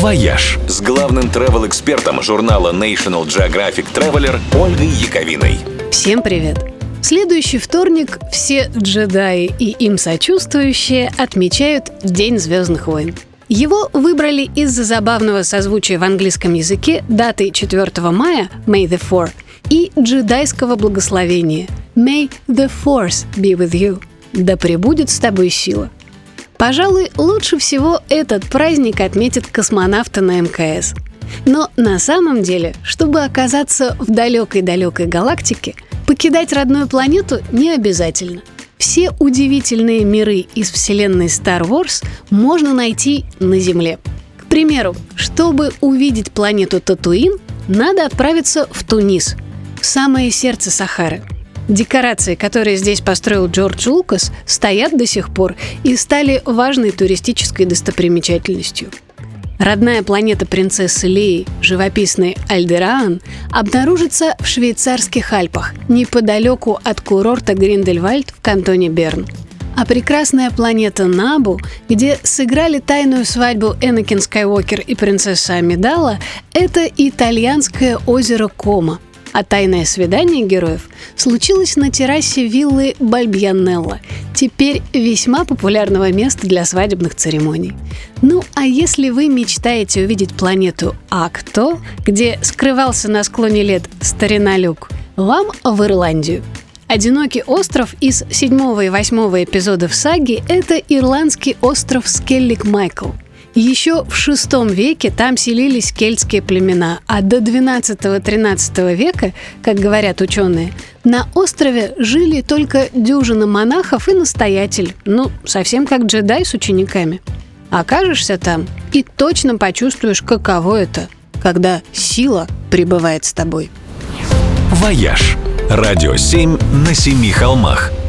«Вояж» с главным travel-экспертом журнала National Geographic Traveler Ольгой Яковиной. Всем привет! В следующий вторник все джедаи и им сочувствующие отмечают День Звездных войн. Его выбрали из-за забавного созвучия в английском языке даты 4 мая May the 4 и джедайского благословения May the Force be with you. Да пребудет с тобой сила. Пожалуй, лучше всего этот праздник отметят космонавты на МКС. Но на самом деле, чтобы оказаться в далекой-далекой галактике, покидать родную планету не обязательно. Все удивительные миры из вселенной Star Wars можно найти на Земле. К примеру, чтобы увидеть планету Татуин, надо отправиться в Тунис, в самое сердце Сахары – Декорации, которые здесь построил Джордж Лукас, стоят до сих пор и стали важной туристической достопримечательностью. Родная планета принцессы Леи, живописный Альдераан, обнаружится в швейцарских Альпах, неподалеку от курорта Гриндельвальд в кантоне Берн. А прекрасная планета Набу, где сыграли тайную свадьбу Энакин Скайуокер и принцесса Амидала, это итальянское озеро Кома – а тайное свидание героев случилось на террасе виллы Бальбьянелла, теперь весьма популярного места для свадебных церемоний. Ну а если вы мечтаете увидеть планету Акто, где скрывался на склоне лет старина Люк, вам в Ирландию. Одинокий остров из седьмого и восьмого эпизодов саги – это ирландский остров Скеллик Майкл – еще в VI веке там селились кельтские племена, а до XII-XIII века, как говорят ученые, на острове жили только дюжина монахов и настоятель, ну, совсем как джедай с учениками. Окажешься там и точно почувствуешь, каково это, когда сила пребывает с тобой. «Вояж» – радио 7 на семи холмах –